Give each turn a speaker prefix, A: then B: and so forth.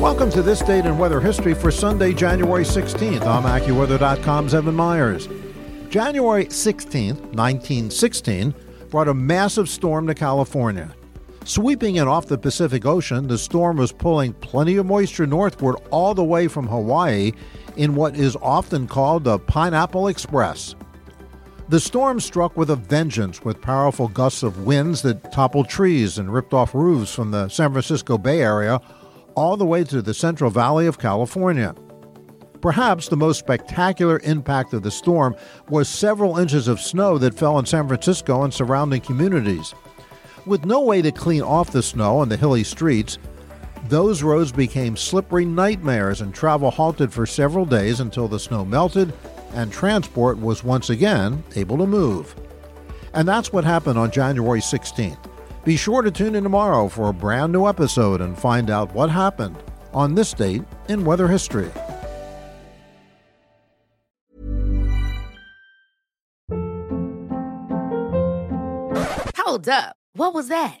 A: Welcome to this date in weather history for Sunday, January 16th. I'm AccuWeather.com's Evan Myers. January 16th, 1916, brought a massive storm to California. Sweeping in off the Pacific Ocean, the storm was pulling plenty of moisture northward all the way from Hawaii in what is often called the Pineapple Express. The storm struck with a vengeance with powerful gusts of winds that toppled trees and ripped off roofs from the San Francisco Bay Area all the way to the Central Valley of California. Perhaps the most spectacular impact of the storm was several inches of snow that fell in San Francisco and surrounding communities. With no way to clean off the snow on the hilly streets, those roads became slippery nightmares and travel halted for several days until the snow melted and transport was once again able to move. And that's what happened on January 16th. Be sure to tune in tomorrow for a brand new episode and find out what happened on this date in weather history.
B: Hold up. What was that?